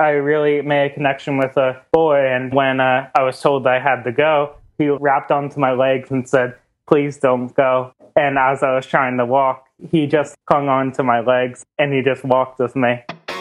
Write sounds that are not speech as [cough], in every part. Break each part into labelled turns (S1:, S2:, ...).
S1: I really made a connection with a boy. And when uh, I was told I had to go, he wrapped onto my legs and said, please don't go. And as I was trying to walk, he just hung on to my legs and he just walked with me.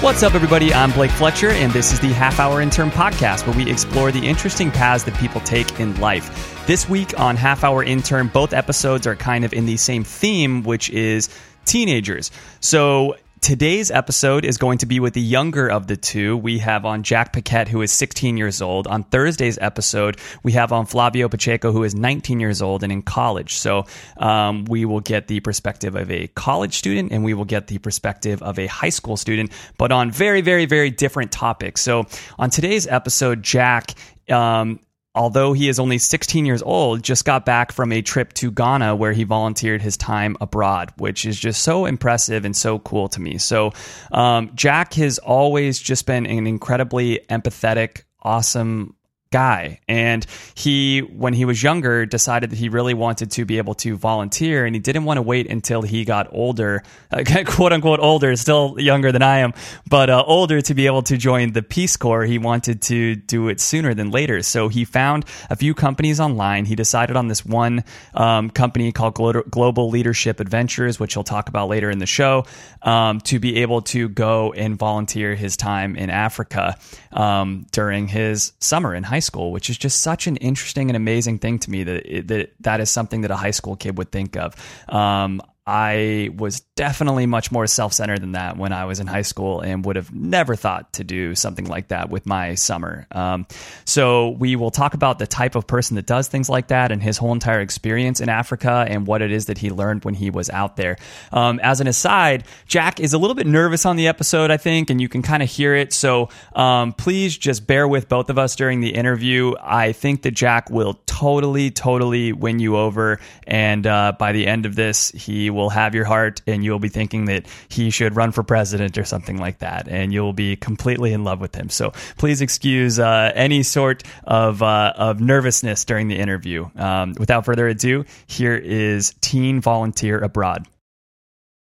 S2: What's up, everybody? I'm Blake Fletcher, and this is the Half Hour Intern Podcast, where we explore the interesting paths that people take in life. This week on Half Hour Intern, both episodes are kind of in the same theme, which is teenagers. So Today's episode is going to be with the younger of the two. We have on Jack Paquette, who is 16 years old. On Thursday's episode, we have on Flavio Pacheco, who is 19 years old and in college. So um, we will get the perspective of a college student and we will get the perspective of a high school student, but on very, very, very different topics. So on today's episode, Jack um, although he is only 16 years old, just got back from a trip to Ghana where he volunteered his time abroad, which is just so impressive and so cool to me. So, um, Jack has always just been an incredibly empathetic, awesome guy. And he when he was younger decided that he really wanted to be able to volunteer and he didn't want to wait until he got older uh, [laughs] quote unquote older still younger than i am but uh, older to be able to join the peace corps. He wanted to do it sooner than later. So he found a few companies online. He decided on this one um, company called Glo- global leadership adventures which he'll talk about later in the show um, to be able to go and volunteer his time in africa um, during his summer in high school, which is just such an interesting and amazing thing to me that that that is something that a high school kid would think of. Um, I was definitely much more self centered than that when I was in high school and would have never thought to do something like that with my summer. Um, so, we will talk about the type of person that does things like that and his whole entire experience in Africa and what it is that he learned when he was out there. Um, as an aside, Jack is a little bit nervous on the episode, I think, and you can kind of hear it. So, um, please just bear with both of us during the interview. I think that Jack will totally, totally win you over. And uh, by the end of this, he will have your heart and you'll be thinking that he should run for president or something like that. And you'll be completely in love with him. So please excuse uh, any sort of, uh, of nervousness during the interview. Um, without further ado, here is Teen Volunteer Abroad.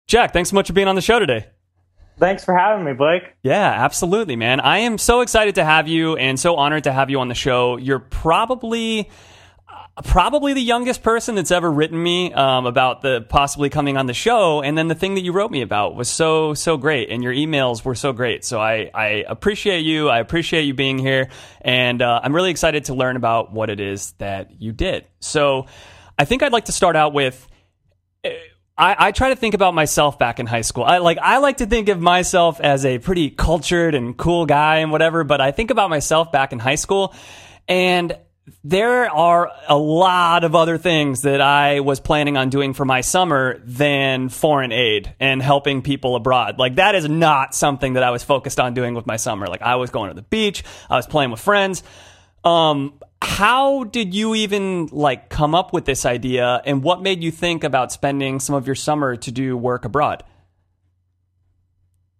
S2: Jack, thanks so much for being on the show today.
S1: Thanks for having me, Blake.
S2: Yeah, absolutely, man. I am so excited to have you and so honored to have you on the show. You're probably probably the youngest person that's ever written me um, about the possibly coming on the show. And then the thing that you wrote me about was so so great. And your emails were so great. So i i appreciate you. I appreciate you being here. And uh, i'm really excited to learn about what it is that you did. So i think i'd like to start out with I, I try to think about myself back in high school. I like I like to think of myself as a pretty cultured and cool guy and whatever, but I think about myself back in high school. And there are a lot of other things that I was planning on doing for my summer than foreign aid and helping people abroad. Like that is not something that I was focused on doing with my summer. Like I was going to the beach, I was playing with friends. Um, how did you even like come up with this idea and what made you think about spending some of your summer to do work abroad?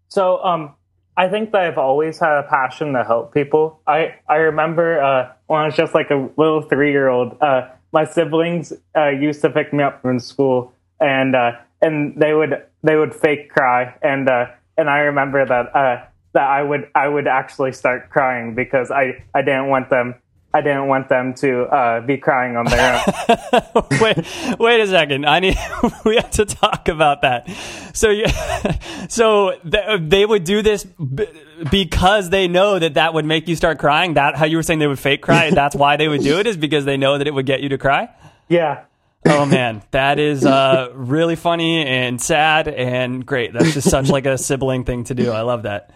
S1: So, um, I think that I've always had a passion to help people. I, I remember uh, when I was just like a little three year old, uh, my siblings uh, used to pick me up from school, and uh, and they would they would fake cry, and uh, and I remember that uh, that I would I would actually start crying because I, I didn't want them I didn't want them to uh, be crying on their own. [laughs]
S2: wait, wait a second. I need. [laughs] we have to talk about that. So, you, [laughs] so th- they would do this b- because they know that that would make you start crying. That how you were saying they would fake cry. That's why they would do it is because they know that it would get you to cry.
S1: yeah.
S2: Oh man, that is uh, really funny and sad and great. That's just such like a sibling thing to do. I love that.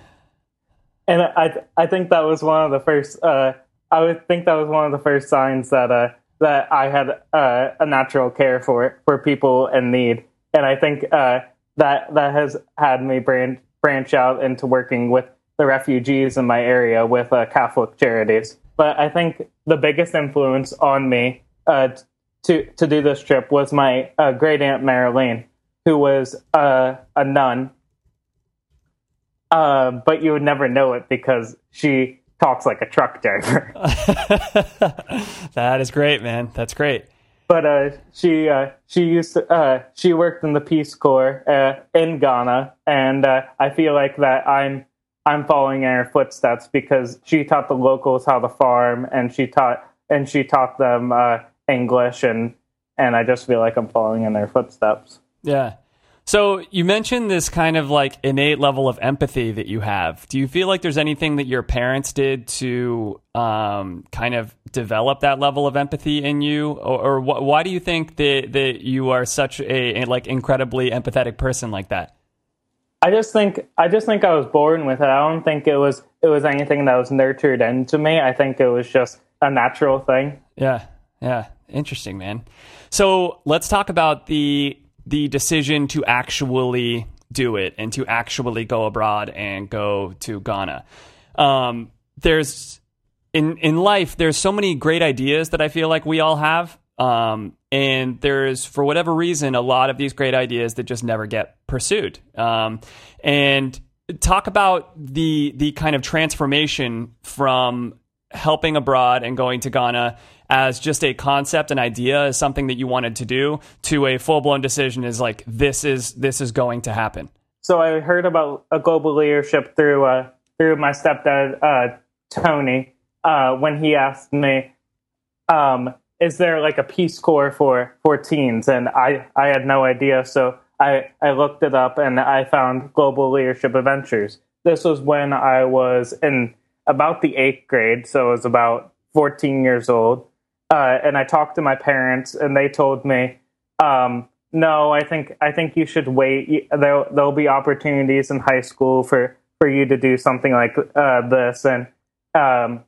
S1: And I I think that was one of the first. Uh, I would think that was one of the first signs that uh, that I had uh, a natural care for for people in need, and I think uh, that that has had me branch branch out into working with the refugees in my area with uh, Catholic charities. But I think the biggest influence on me uh, to to do this trip was my uh, great aunt Marilyn, who was a nun. But you would never know it because she talks like a truck driver. [laughs]
S2: that is great, man. That's great.
S1: but uh, she uh, she used to, uh, she worked in the Peace Corps uh, in Ghana, and uh, I feel like that I'm I'm following in her footsteps because she taught the locals how to farm, and she taught and she taught them uh, English, and and I just feel like I'm following in their footsteps.
S2: Yeah. So you mentioned this kind of like innate level of empathy that you have. Do you feel like there's anything that your parents did to um, kind of develop that level of empathy in you, or, or wh- why do you think that that you are such a, a like incredibly empathetic person like that?
S1: I just think I just think I was born with it. I don't think it was it was anything that was nurtured into me. I think it was just a natural thing.
S2: Yeah, yeah, interesting, man. So let's talk about the the decision to actually do it and to actually go abroad and go to Ghana. Um, there's in in life, there's so many great ideas that I feel like we all have. Um, and there's, for whatever reason, a lot of these great ideas that just never get pursued. Um, and talk about the the kind of transformation from helping abroad and going to Ghana as just a concept, an idea, as something that you wanted to do, to a full blown decision is like this is this is going to happen.
S1: So I heard about a global leadership through uh, through my stepdad uh, Tony uh, when he asked me, um, "Is there like a Peace Corps for for teens?" And I I had no idea, so I I looked it up and I found Global Leadership Adventures. This was when I was in about the eighth grade, so I was about 14 years old. Uh, and I talked to my parents, and they told me, um, "No, I think I think you should wait. There there'll be opportunities in high school for for you to do something like uh, this." And um,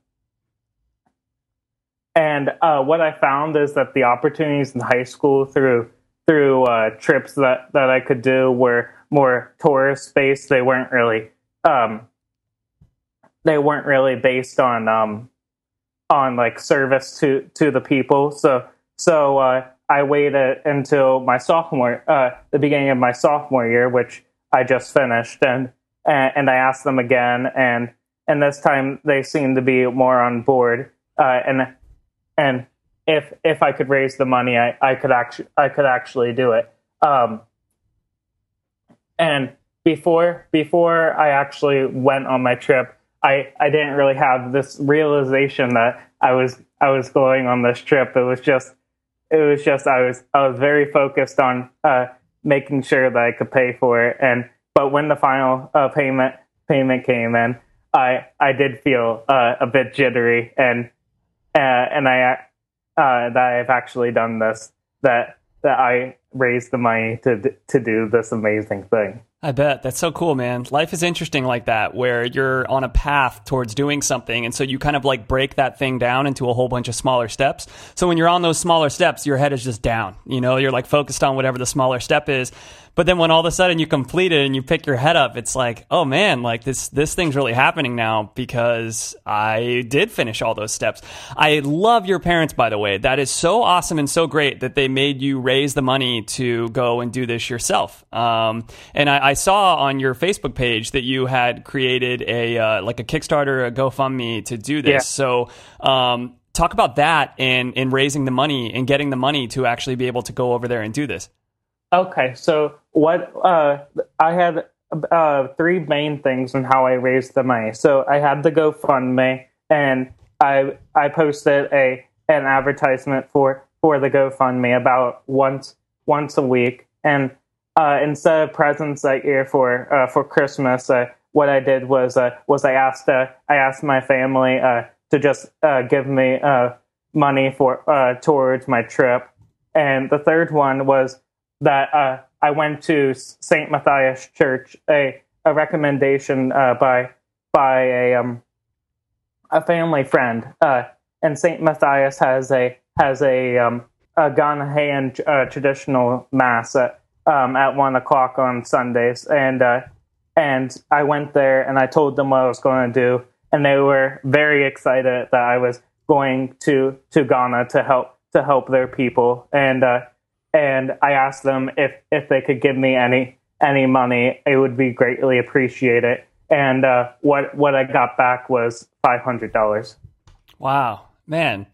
S1: and uh, what I found is that the opportunities in high school through through uh, trips that that I could do were more tourist based. They weren't really um, they weren't really based on um, on like service to to the people. So so uh, I waited until my sophomore uh, the beginning of my sophomore year, which I just finished, and and I asked them again, and and this time they seemed to be more on board, uh, and and if if I could raise the money, I, I could actually I could actually do it. Um, and before before I actually went on my trip, I, I didn't really have this realization that I was I was going on this trip. It was just it was just I was I was very focused on uh, making sure that I could pay for it. And but when the final uh, payment payment came in, I I did feel uh, a bit jittery and uh, and I uh, that I've actually done this that that I raised the money to to do this amazing thing.
S2: I bet that's so cool, man. Life is interesting like that, where you're on a path towards doing something, and so you kind of like break that thing down into a whole bunch of smaller steps. So when you're on those smaller steps, your head is just down. You know, you're like focused on whatever the smaller step is. But then when all of a sudden you complete it and you pick your head up, it's like, oh man, like this this thing's really happening now because I did finish all those steps. I love your parents, by the way. That is so awesome and so great that they made you raise the money to go and do this yourself. Um, and I, I saw on your Facebook page that you had created a uh, like a Kickstarter, a GoFundMe to do this.
S1: Yeah.
S2: So. Um, Talk about that and in raising the money and getting the money to actually be able to go over there and do this.
S1: Okay, so what uh, I had uh, three main things on how I raised the money. So I had the GoFundMe, and I I posted a an advertisement for for the GoFundMe about once once a week, and uh, instead of presents that year for uh, for Christmas, uh, what I did was uh, was I asked I asked my family to just give me money for towards my trip, and the third one was that uh, I went to St. Matthias Church, a a recommendation uh, by by a um, a family friend, uh, and St. Matthias has a has a um, a Ghanaian uh, traditional mass at um, at one o'clock on Sundays, and uh, and I went there and I told them what I was going to do, and they were very excited that I was going to to Ghana to help to help their people, and uh, and I asked them if if they could give me any any money, it would be greatly appreciated. And uh, what what I got back was five hundred dollars.
S2: Wow, man,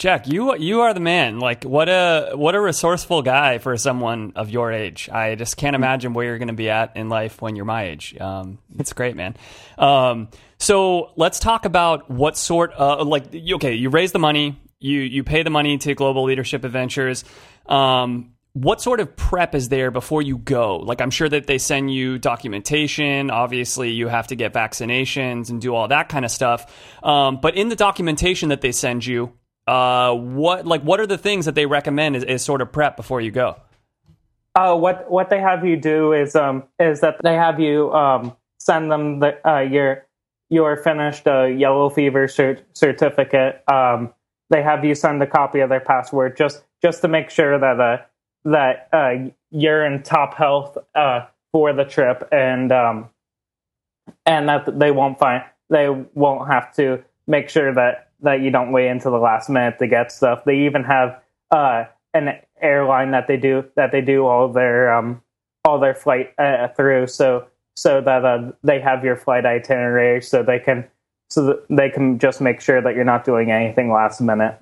S2: Jack, you you are the man. Like what a what a resourceful guy for someone of your age. I just can't imagine where you're going to be at in life when you're my age. Um, it's great, man. Um, so let's talk about what sort of like okay, you raise the money, you you pay the money to Global Leadership Adventures. Um, what sort of prep is there before you go? Like, I'm sure that they send you documentation. Obviously, you have to get vaccinations and do all that kind of stuff. Um, but in the documentation that they send you, uh, what like what are the things that they recommend is, sort of prep before you go?
S1: Uh, what what they have you do is um is that they have you um send them the uh, your your finished uh, yellow fever cert- certificate. Um, they have you send a copy of their password just just to make sure that uh, that uh, you're in top health uh, for the trip and um, and that they won't find they won't have to make sure that that you don't wait until the last minute to get stuff. They even have uh, an airline that they do that they do all their um, all their flight uh, through, so so that uh, they have your flight itinerary, so they can so that they can just make sure that you're not doing anything last minute.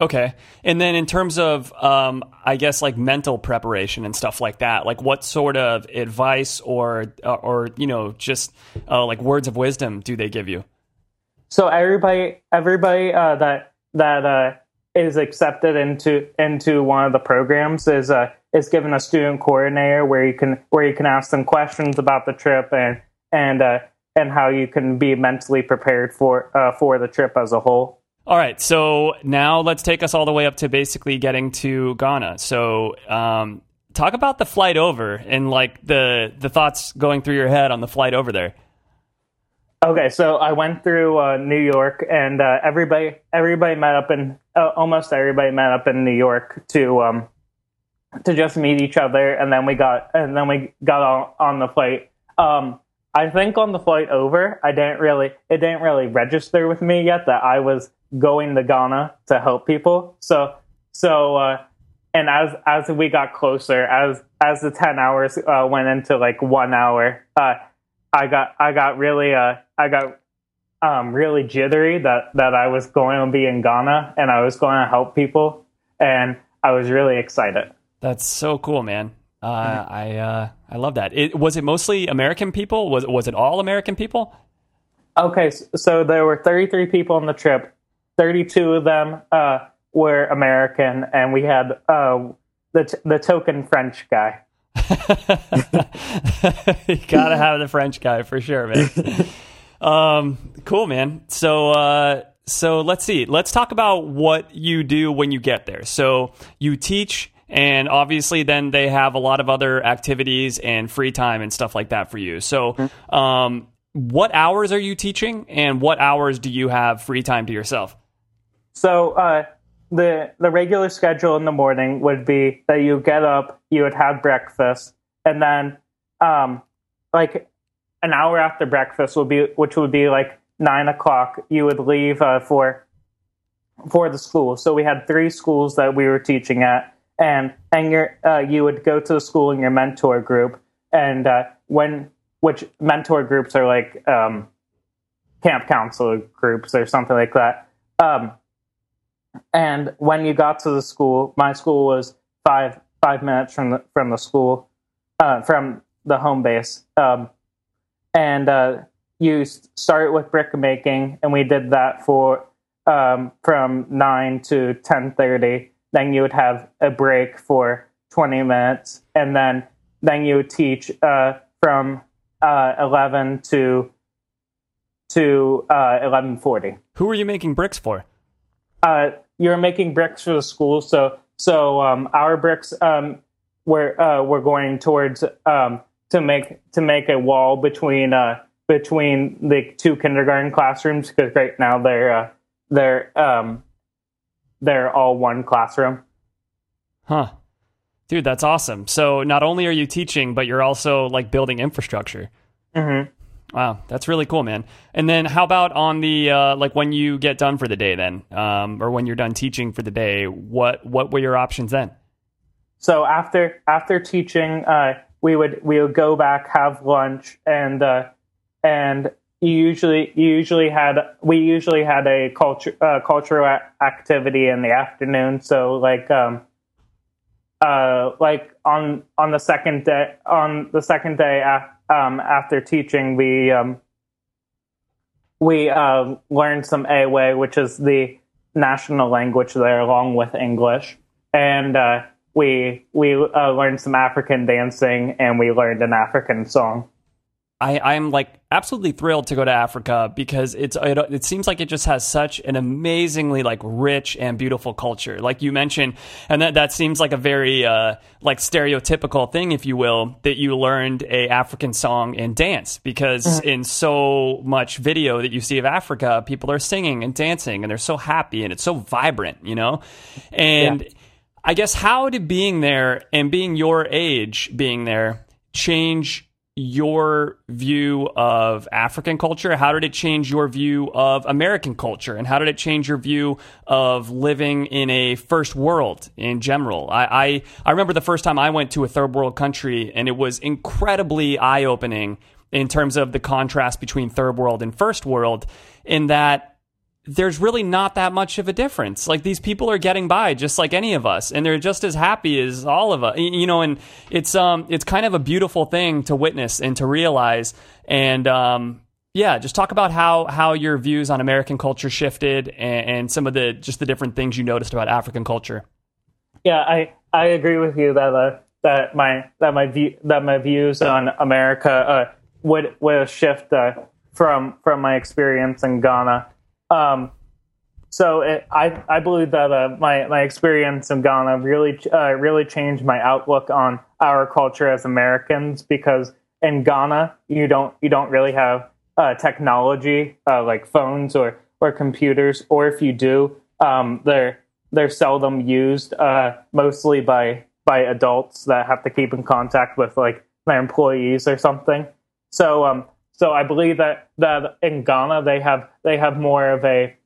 S2: Okay. And then in terms of, um, I guess like mental preparation and stuff like that, like what sort of advice or, uh, or, you know, just uh, like words of wisdom do they give you?
S1: So everybody, everybody uh, that that uh, is accepted into into one of the programs is uh, is given a student coordinator where you can where you can ask them questions about the trip and and uh, and how you can be mentally prepared for uh, for the trip as a whole.
S2: All right, so now let's take us all the way up to basically getting to Ghana. So, um, talk about the flight over and like the the thoughts going through your head on the flight over there.
S1: Okay, so I went through uh, New York, and uh, everybody everybody met up in uh, almost everybody met up in New York to um, to just meet each other, and then we got and then we got on, on the flight. Um, I think on the flight over, I didn't really it didn't really register with me yet that I was going to Ghana to help people. So so uh, and as as we got closer, as as the ten hours uh, went into like one hour, uh, I got I got really uh, I got um, really jittery that that I was going to be in Ghana and I was going to help people, and I was really excited.
S2: That's so cool, man. Uh, I uh, I love that. It, was it mostly American people? Was was it all American people?
S1: Okay, so there were 33 people on the trip. 32 of them uh, were American, and we had uh, the t- the token French guy. [laughs]
S2: you gotta have the French guy for sure, man. [laughs] um, cool, man. So, uh, so let's see. Let's talk about what you do when you get there. So you teach, and obviously, then they have a lot of other activities and free time and stuff like that for you. So, um, what hours are you teaching, and what hours do you have free time to yourself?
S1: So uh, the the regular schedule in the morning would be that you get up, you would have breakfast, and then um, like an hour after breakfast would be which would be like nine o'clock. You would leave uh, for for the school. So we had three schools that we were teaching at, and and your uh, you would go to the school in your mentor group, and uh, when which mentor groups are like um, camp counselor groups or something like that. Um, and when you got to the school, my school was five five minutes from the from the school, uh, from the home base. Um, and uh, you start with brick making, and we did that for um, from nine to ten thirty. Then you would have a break for twenty minutes, and then then you would teach uh, from uh, eleven to to uh, eleven forty
S2: Who are you making bricks for?
S1: uh, you're making bricks for the school. So so um, our bricks um, we're uh, we're going towards um, to make to make a wall between uh, between the two kindergarten classrooms because right now they're uh, they're um, they're all one classroom.
S2: Huh. Dude, that's awesome. So not only are you teaching, but you're also like building infrastructure.
S1: Mm-hmm.
S2: Wow, that's really cool, man. And then how about on the uh, like when you get done for the day, then, um, or when you're done teaching for the day? What what were your options then?
S1: So after after teaching, uh, we would we would go back, have lunch, and uh, and you usually you usually had we usually had a culture uh, cultural a- activity in the afternoon. So like um, uh, like on on the second day on the second day af- um, after teaching, we um, we uh, learned some Ewe, which is the national language there, along with English, and uh, we we uh, learned some African dancing, and we learned an African song.
S2: I, I'm like absolutely thrilled to go to Africa because it's it, it seems like it just has such an amazingly like rich and beautiful culture, like you mentioned, and that that seems like a very uh, like stereotypical thing, if you will, that you learned a African song and dance because in so much video that you see of Africa, people are singing and dancing and they're so happy and it's so vibrant, you know, and. I guess how did being there and being your age being there change your view of African culture? How did it change your view of American culture? And how did it change your view of living in a first world in general? I, I, I remember the first time I went to a third world country and it was incredibly eye opening in terms of the contrast between third world and first world, in that there's really not that much of a difference. Like these people are getting by just like any of us, and they're just as happy as all of us. You know, and it's um it's kind of a beautiful thing to witness and to realize. And um yeah, just talk about how how your views on American culture shifted, and, and some of the just the different things you noticed about African culture.
S1: Yeah, I I agree with you that uh, that my that my view that my views on America uh, would would shift uh, from from my experience in Ghana. Um, so it, I I believe that uh, my my experience in Ghana really uh, really changed my outlook on our culture as Americans because in Ghana you don't you don't really have uh, technology uh, like phones or or computers or if you do um, they're they're seldom used uh, mostly by by adults that have to keep in contact with like their employees or something. So um so I believe that that in Ghana they have they have more of a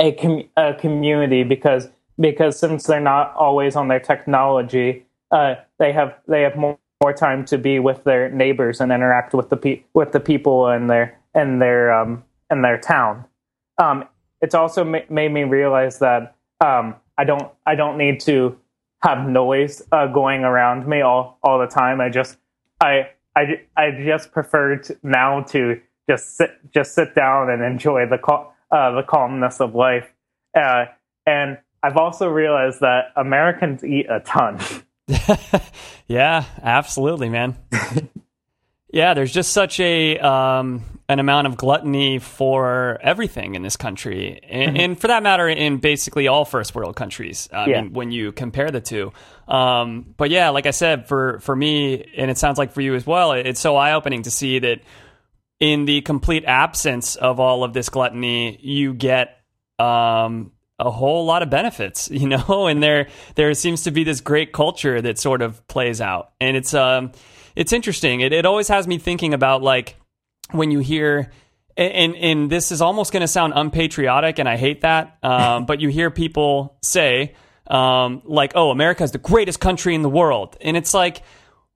S1: a, com- a community because because since they're not always on their technology, uh, they have they have more, more time to be with their neighbors and interact with the pe- with the people in their in their um, in their town. Um, it's also ma- made me realize that um, I don't I don't need to have noise uh, going around me all all the time. I just I I, I just prefer to, now to just sit just sit down and enjoy the cal- uh, the calmness of life. Uh, and I've also realized that Americans eat a ton. [laughs] [laughs]
S2: yeah, absolutely, man. [laughs] yeah, there's just such a um, an amount of gluttony for everything in this country, and, and for that matter, in basically all first world countries. I
S1: Yeah.
S2: mean, when you compare the two. Um, but yeah, like I said, for for me, and it sounds like for you as well, it's so eye opening to see that in the complete absence of all of this gluttony, you get um, a whole lot of benefits, [laughs] you know, and there there seems to be this great culture that sort of plays out, and it's um it's interesting. It it always has me thinking about like when you hear. And and this is almost going to sound unpatriotic, and I hate that. Um, [laughs] but you hear people say, um, like, "Oh, America is the greatest country in the world," and it's like,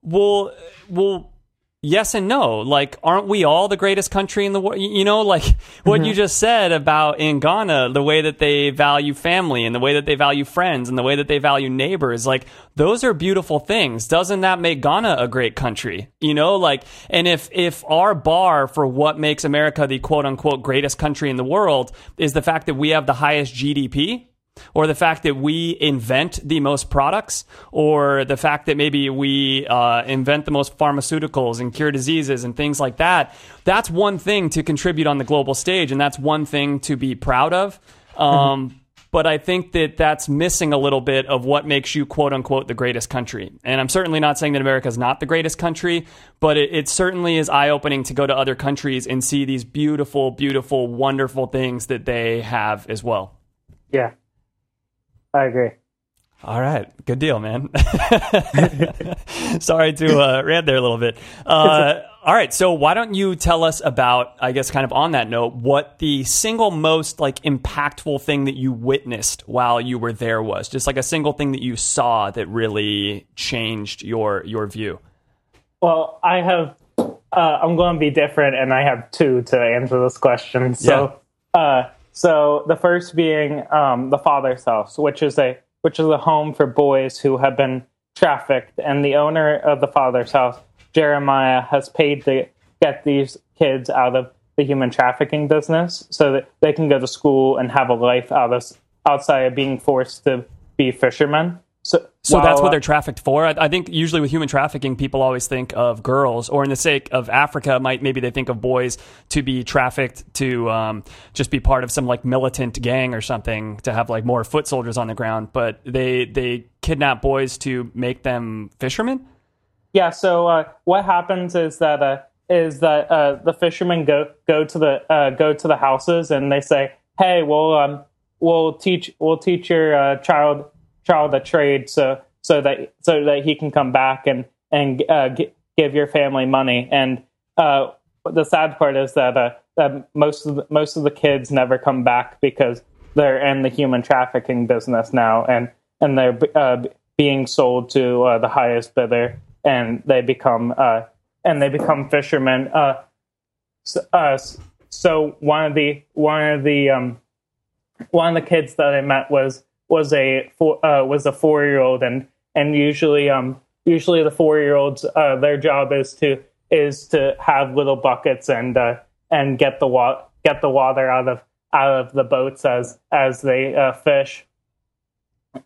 S2: well, well, yes and no. Like, aren't we all the greatest country in the world? You know, like [laughs] what you mm-hmm. just said about in Ghana, the way that they value family and the way that they value friends and the way that they value neighbors. Like, those are beautiful things. Doesn't that make Ghana a great country? You know, like, and if, if our bar for what makes America the quote unquote greatest country in the world is the fact that we have the highest GDP, or the fact that we invent the most products, or the fact that maybe we uh, invent the most pharmaceuticals and cure diseases and things like that. That's one thing to contribute on the global stage, and that's one thing to be proud of. Um, But I think that that's missing a little bit of what makes you quote unquote the greatest country. And I'm certainly not saying that America is not the greatest country, but it, it certainly is eye opening to go to other countries and see these beautiful, beautiful, wonderful things that they have as well.
S1: Yeah, I agree.
S2: All right, good deal, man. [laughs] Sorry to uh, rant there a little bit. Uh, all right, so why don't you tell us about, I guess, kind of on that note, what the single most like impactful thing that you witnessed while you were there was? Just like a single thing that you saw that really changed your your view.
S1: Well, I have. Uh, I'm going to be different, and I have two to answer this question. So, uh, so the first being um, the father's house, which is a which is a home for boys who have been trafficked, and the owner of the father's house, Jeremiah, has paid to get these kids out of the human trafficking business, so that they can go to school and have a life out of outside of being forced to be fishermen. So,
S2: So that's
S1: while,
S2: what they're trafficked for. I, I think usually with human trafficking, people always think of girls, or in the sake of Africa, might maybe they think of boys to be trafficked to um, just be part of some like militant gang or something to have like more foot soldiers on the ground. But they they kidnap boys to make them fishermen.
S1: Yeah. So uh, what happens is that uh, is that uh, the fishermen go go to the uh, go to the houses and they say, "Hey, we'll um, we'll teach we'll teach your uh, child child the trade so so that so that he can come back and and uh, g- give your family money." And uh, the sad part is that uh, that most of the, most of the kids never come back because they're in the human trafficking business now, and and they're uh, being sold to uh, the highest bidder, and they become uh, and they become fishermen. So, so one of the one of the um, one of the kids that I met was was a four, uh, was a four year old, and and usually um usually the four year olds uh, their job is to is to have little buckets and uh, and get the wa- get the water out of out of the boats as as they uh, fish.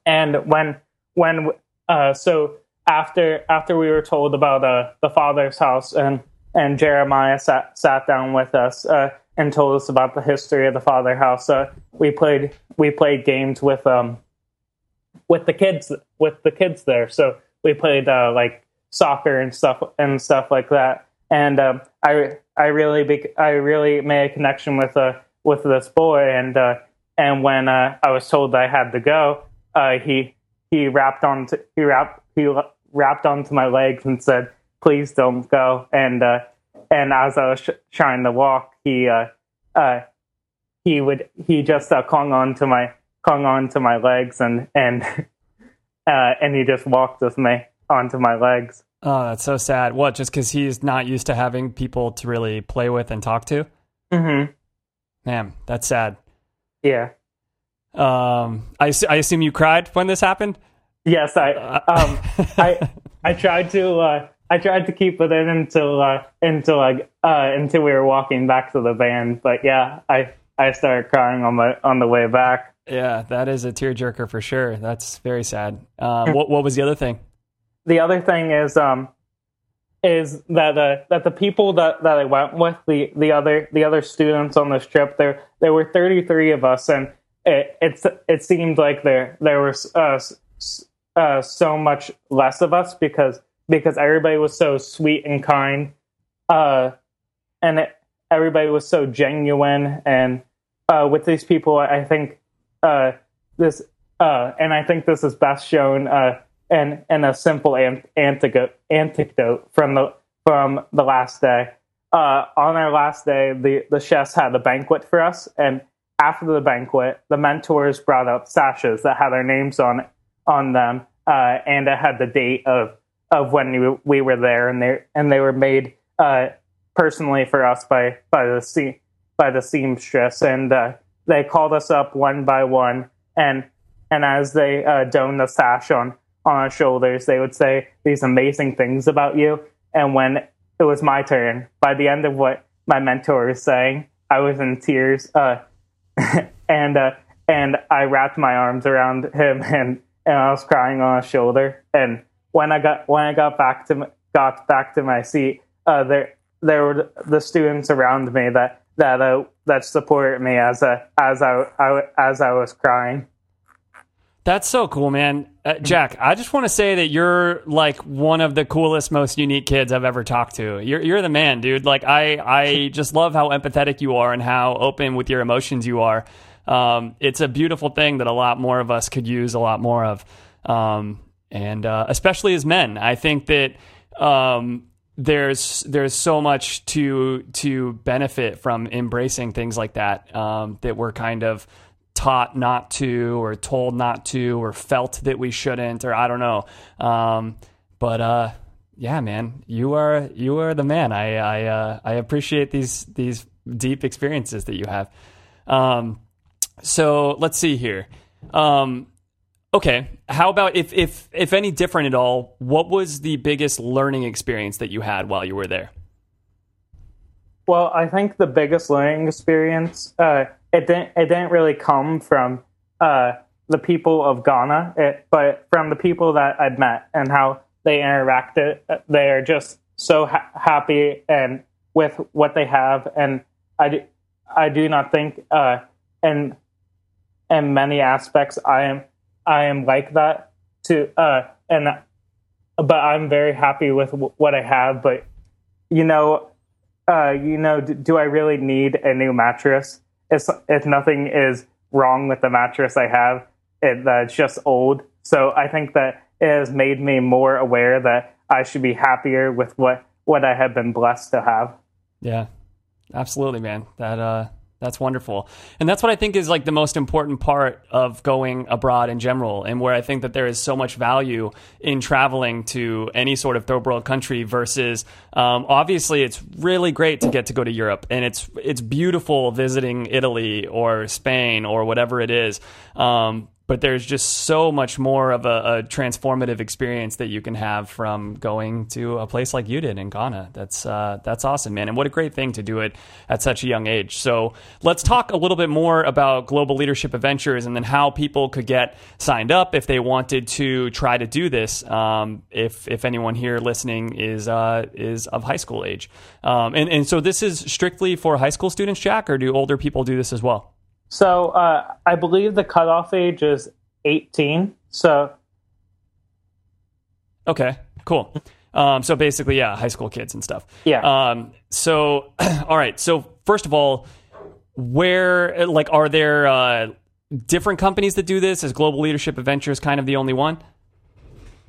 S1: And when when uh, so after after we were told about uh, the father's house and and Jeremiah sat sat down with us uh, and told us about the history of the father house. We played we played games with um with the kids with the kids there. So we played uh, like soccer and stuff and stuff like that. And um, I I really be, I really made a connection with uh with this boy and uh, and when uh, I was told I had to go, uh, he he wrapped onto he wrapped he wrapped onto my legs and said, "Please don't go." And uh, and as I was sh- trying to walk, he uh, uh, he would he just uh, clung on to my clung on to my legs and and [laughs] uh, and he just walked with me onto my legs.
S2: Oh, that's so sad. What? Just because he's not used to having people to really play with and talk to?
S1: hmm
S2: Man, that's sad.
S1: Yeah.
S2: Um, I, I assume you cried when this happened.
S1: Yes, I um I [laughs] I tried to uh, I tried to keep it in until uh, until like uh, until we were walking back to the van. But yeah, I I started crying on my on the way back.
S2: Yeah, that is a tearjerker for sure. That's very sad. Um, what, what was the other thing?
S1: the other thing is um is that uh, that the people that, that I went with the the other the other students on this trip there there were 33 of us and it it's it seemed like there there was uh, uh so much less of us because because everybody was so sweet and kind uh and it, everybody was so genuine and uh with these people I think uh this uh and I think this is best shown uh and and a simple anecdote from the from the last day. Uh, on our last day, the the chefs had a banquet for us, and after the banquet, the mentors brought up sashes that had our names on on them, and it had the date of of when we, we were there, and they and they were made uh, personally for us by by the se- by the seamstress, and uh, they called us up one by one, and and as they uh, donned the sash on on our shoulders, they would say these amazing things about you. And when it was my turn, by the end of what my mentor was saying, I was in tears, uh, [laughs] and uh, and I wrapped my arms around him, [laughs] and and I was crying on his shoulder. And when I got when I got back to my, got back to my seat, uh, there there were the students around me that that uh, that supported me as a as I, I as I was crying.
S2: That's so cool, man. Uh, Jack, I just want to say that you're like one of the coolest, most unique kids I've ever talked to. You're you're the man, dude. Like I I [laughs] just love how empathetic you are and how open with your emotions you are. Um, it's a beautiful thing that a lot more of us could use a lot more of. Um, and uh, especially as men, I think that um, there's there's so much to to benefit from embracing things like that um, that we're kind of taught not to or told not to or felt that we shouldn't or I don't know. Um, but uh, yeah, man, you are you are the man. I I uh, I appreciate these these deep experiences that you have. Um, so let's see here. Um, okay, how about if if if any different at all? What was the biggest learning experience that you had while you were there?
S1: Well, I think the biggest learning experience uh, it didn't it didn't really come from uh, the people of Ghana, it, but from the people that I'd met and how they interacted. They are just so ha- happy and with what they have, and I do, I do not think uh, in in many aspects I am I am like that to uh, and but I'm very happy with w- what I have. But you know, uh, you know, d- do I really need a new mattress? If if nothing is wrong with the mattress I have, it, it's just old. So I think that it has made me more aware that I should be happier with what what I have been blessed to have.
S2: Yeah, absolutely, man. That uh, that's wonderful, and that's what I think is like the most important part of going abroad in general, and where I think that there is so much value in traveling to any sort of third world country. Versus, um, obviously, it's really great to get to go to Europe, and it's it's beautiful visiting Italy or Spain or whatever it is. Um, but there's just so much more of a, a, transformative experience that you can have from going to a place like you did in Ghana. That's uh, that's awesome, man, and what a great thing to do it at such a young age. So let's talk a little bit more about Global Leadership Adventures and then how people could get signed up if they wanted to try to do this. Um, if if anyone here listening is uh, is of high school age, um, and and so this is strictly for high school students, Jack, or do older people do this as well?
S1: So uh, I believe the cutoff age is 18. So
S2: okay, cool. Um, so basically, yeah, high school kids and stuff.
S1: Yeah.
S2: Um, so, [clears throat] all right. So first of all, where like are there uh, different companies that do this? Is Global Leadership Adventures kind of the only one?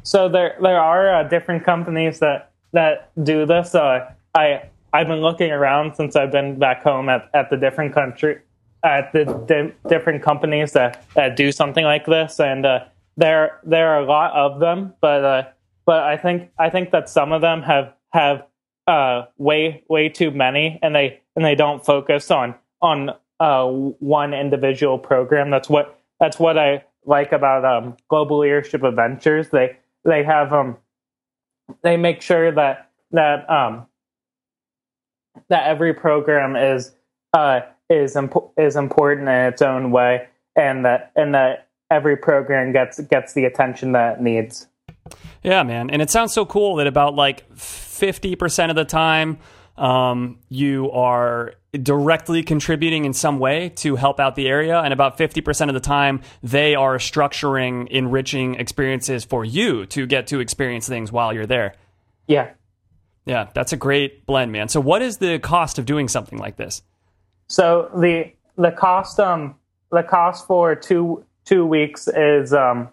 S1: So there there are uh, different companies that that do this. Uh, I I've been looking around since I've been back home at, at the different country at the di- different companies that, that do something like this, and uh, there there are a lot of them, but uh, but I think I think that some of them have have uh, way way too many, and they and they don't focus on on uh, one individual program. That's what that's what I like about um, Global Leadership Adventures. They they have um they make sure that that um that every program is uh is imp- is important in its own way, and that and that every program gets gets the attention that it needs.
S2: Yeah, man, and it sounds so cool that about like fifty percent of the time, um, you are directly contributing in some way to help out the area, and about fifty percent of the time, they are structuring enriching experiences for you to get to experience things while you're there.
S1: Yeah.
S2: Yeah, that's a great blend, man. So, what is the cost of doing something like this?
S1: So the the cost um the cost for two two weeks is um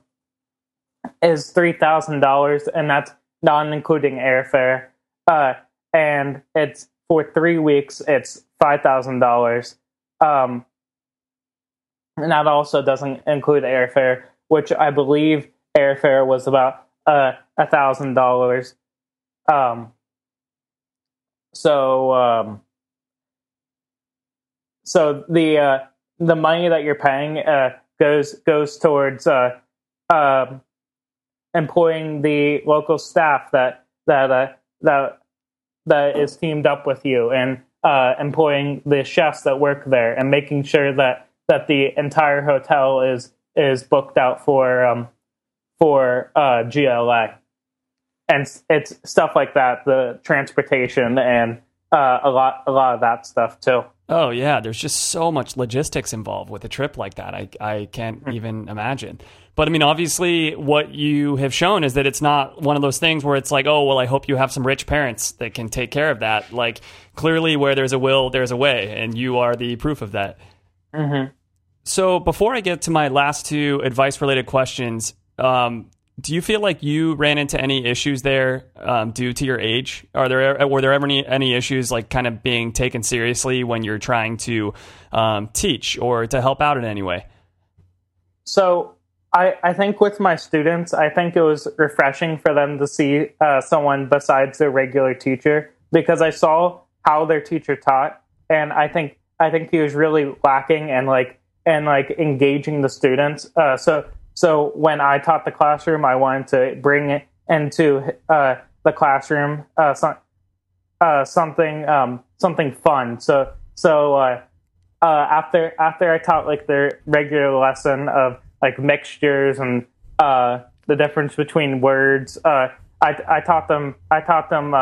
S1: is three thousand dollars, and that's not including airfare. Uh, and it's for three weeks, it's five thousand dollars. Um, and that also doesn't include airfare, which I believe airfare was about uh, a thousand dollars. Um, so um, so the uh, the money that you're paying uh, goes goes towards uh, um, employing the local staff that that uh, that that is teamed up with you and uh, employing the chefs that work there and making sure that that the entire hotel is is booked out for um, for uh, GLA and it's stuff like that the transportation and a lot a lot of that stuff too.
S2: Oh yeah, there's just so much logistics involved with a trip like that. I I can't
S1: Hmm.
S2: even imagine. But I mean, obviously, what you have shown is that it's not one of those things where it's like, oh well, I hope you have some rich parents that can take care of that. Like clearly, where there's a will, there's a way, and you are the proof of that.
S1: Mm-hmm.
S2: So before I get to my last two advice related questions, Um, do you feel like you ran into any issues there um, due to your age? Are there were there ever any any issues like kind of being taken seriously when you're trying to um, teach or to help out in any way?
S1: So I, I think with my students, I think it was refreshing for them to see uh, someone besides their regular teacher because I saw how their teacher taught, and I think I think he was really lacking and like and like engaging the students. Uh, so so when I taught the classroom, I wanted to bring into uh, the classroom uh, uh, something um, something fun. So so uh, uh, after after I taught like the regular lesson of like mixtures and uh, the difference between words. I, I taught them. I taught them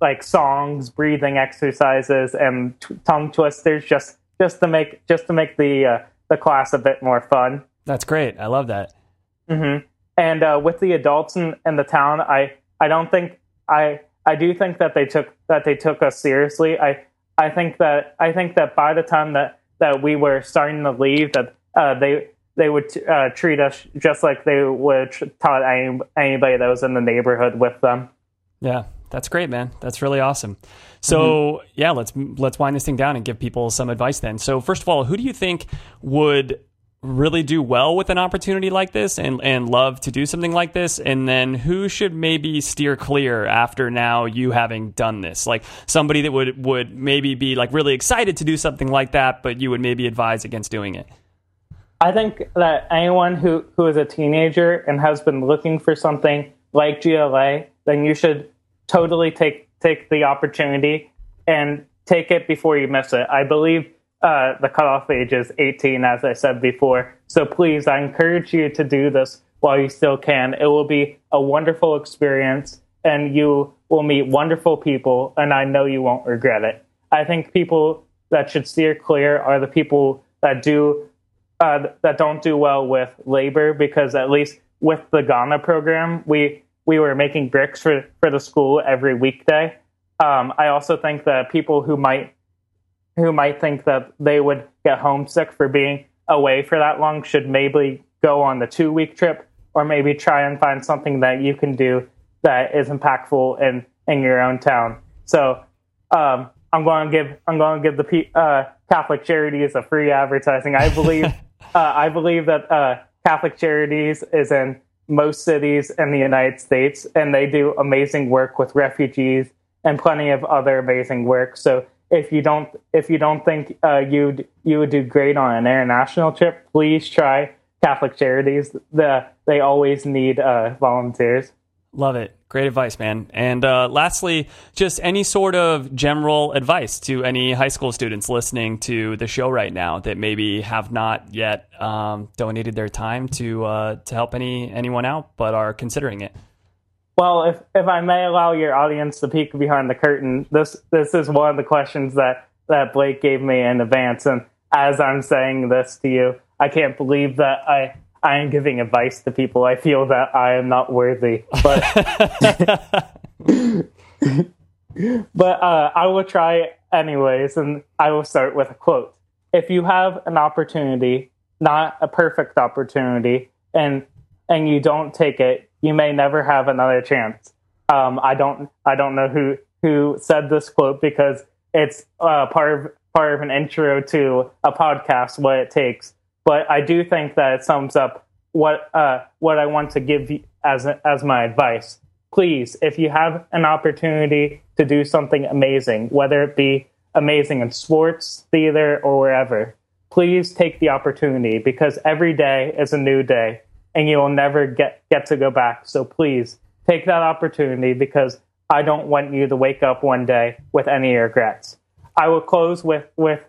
S1: like songs, breathing exercises, and t- tongue twisters, just just to make just to make the the class a bit more fun.
S2: That's great. I love that.
S1: hmm And uh, with the adults in, in the town, I I don't think I I do think that they took that they took us seriously. I I think that I think that by the time that that we were starting to leave, that uh, they they would uh, treat us just like they would taught any, anybody that was in the neighborhood with them.
S2: Yeah, that's great, man. That's really awesome. So yeah, let's let's wind this thing down and give people some advice. Then, so first of all, who do you think would really do well with an opportunity like this and and love to do something like this? And then who should maybe steer clear after now you having done this? Like somebody that would would maybe be like really excited to do something like that, but you would maybe advise against doing it.
S1: I think that anyone who, who is a teenager and has been looking for something like GLA, then you should totally take take the opportunity and take it before you miss it. I believe uh, the cutoff age is 18, as I said before. So please, I encourage you to do this while you still can. It will be a wonderful experience, and you will meet wonderful people, and I know you won't regret it. I think people that should steer clear are the people that do uh, that don't do well with labor because at least with the Ghana program, we we were making bricks for, for the school every weekday. Um, I also think that people who might who might think that they would get homesick for being away for that long should maybe go on the two week trip or maybe try and find something that you can do that is impactful in in your own town. So um, I'm going to give I'm going to give the uh, Catholic Charities a free advertising. I believe [laughs] uh, I believe that uh, Catholic Charities is in most cities in the United States, and they do amazing work with refugees and plenty of other amazing work. So if you don't if you don't think uh, you you would do great on an international trip, please try Catholic Charities. The they always need uh, volunteers.
S2: Love it. Great advice, man. And uh, lastly, just any sort of general advice to any high school students listening to the show right now that maybe have not yet um, donated their time to uh, to help any anyone out, but are considering it.
S1: Well, if if I may allow your audience to peek behind the curtain, this this is one of the questions that that Blake gave me in advance, and as I'm saying this to you, I can't believe that I I am giving advice to people. I feel that I am not worthy, but [laughs] but uh, I will try anyways, and I will start with a quote. If you have an opportunity, not a perfect opportunity, and and you don't take it, you may never have another chance. Um, I don't I don't know who who said this quote because it's uh, part of part of an intro to a podcast. What it takes, but I do think that it sums up what uh, what I want to give you as as my advice. Please, if you have an opportunity to do something amazing, whether it be amazing in sports, theater, or wherever, please take the opportunity because every day is a new day and you will never get, get to go back. So please take that opportunity because I don't want you to wake up one day with any regrets. I will close with, with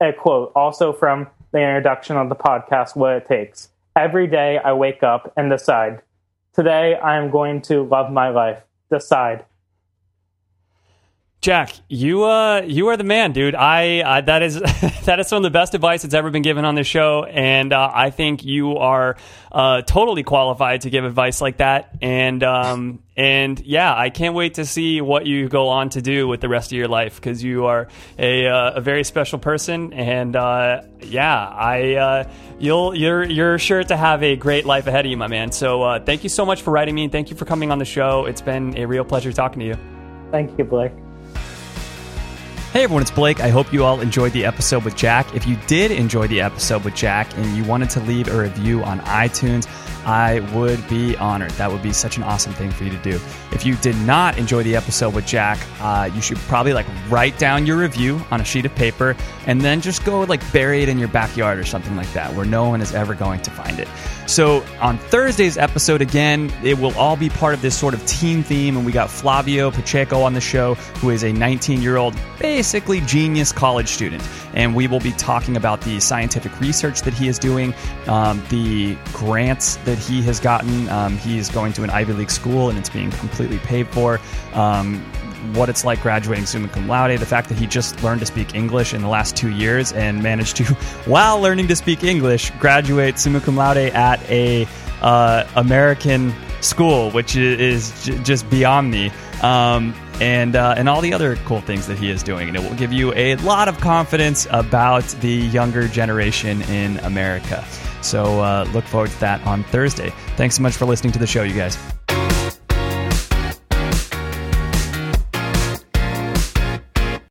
S1: a quote also from the introduction of the podcast, What It Takes. Every day I wake up and decide, today I am going to love my life. Decide.
S2: Jack, you uh, you are the man, dude. I that is [laughs] that is some of the best advice that's ever been given on this show, and uh, I think you are uh, totally qualified to give advice like that. And um, and yeah, I can't wait to see what you go on to do with the rest of your life because you are a uh, a very special person, and uh, yeah, I you'll you're you're sure to have a great life ahead of you, my man. So thank you so much for writing me, thank you for coming on the show. It's been a real pleasure talking to you.
S1: Thank you, Blake.
S2: Hey everyone, it's Blake. I hope you all enjoyed the episode with Jack. If you did enjoy the episode with Jack and you wanted to leave a review on iTunes, I would be honored. That would be such an awesome thing for you to do. If you did not enjoy the episode with Jack, uh, you should probably like write down your review on a sheet of paper and then just go like bury it in your backyard or something like that where no one is ever going to find it. So on Thursday's episode, again, it will all be part of this sort of team theme. And we got Flavio Pacheco on the show, who is a 19 year old, basically genius college student. And we will be talking about the scientific research that he is doing, um, the grants that he has gotten. Um, he is going to an Ivy League school and it's being completely paid for. Um, what it's like graduating summa cum laude, the fact that he just learned to speak English in the last two years and managed to, [laughs] while learning to speak English, graduate summa cum laude at a uh, American school, which is just beyond me. Um, and uh, and all the other cool things that he is doing, and it will give you a lot of confidence about the younger generation in America. So uh, look forward to that on Thursday. Thanks so much for listening to the show, you guys.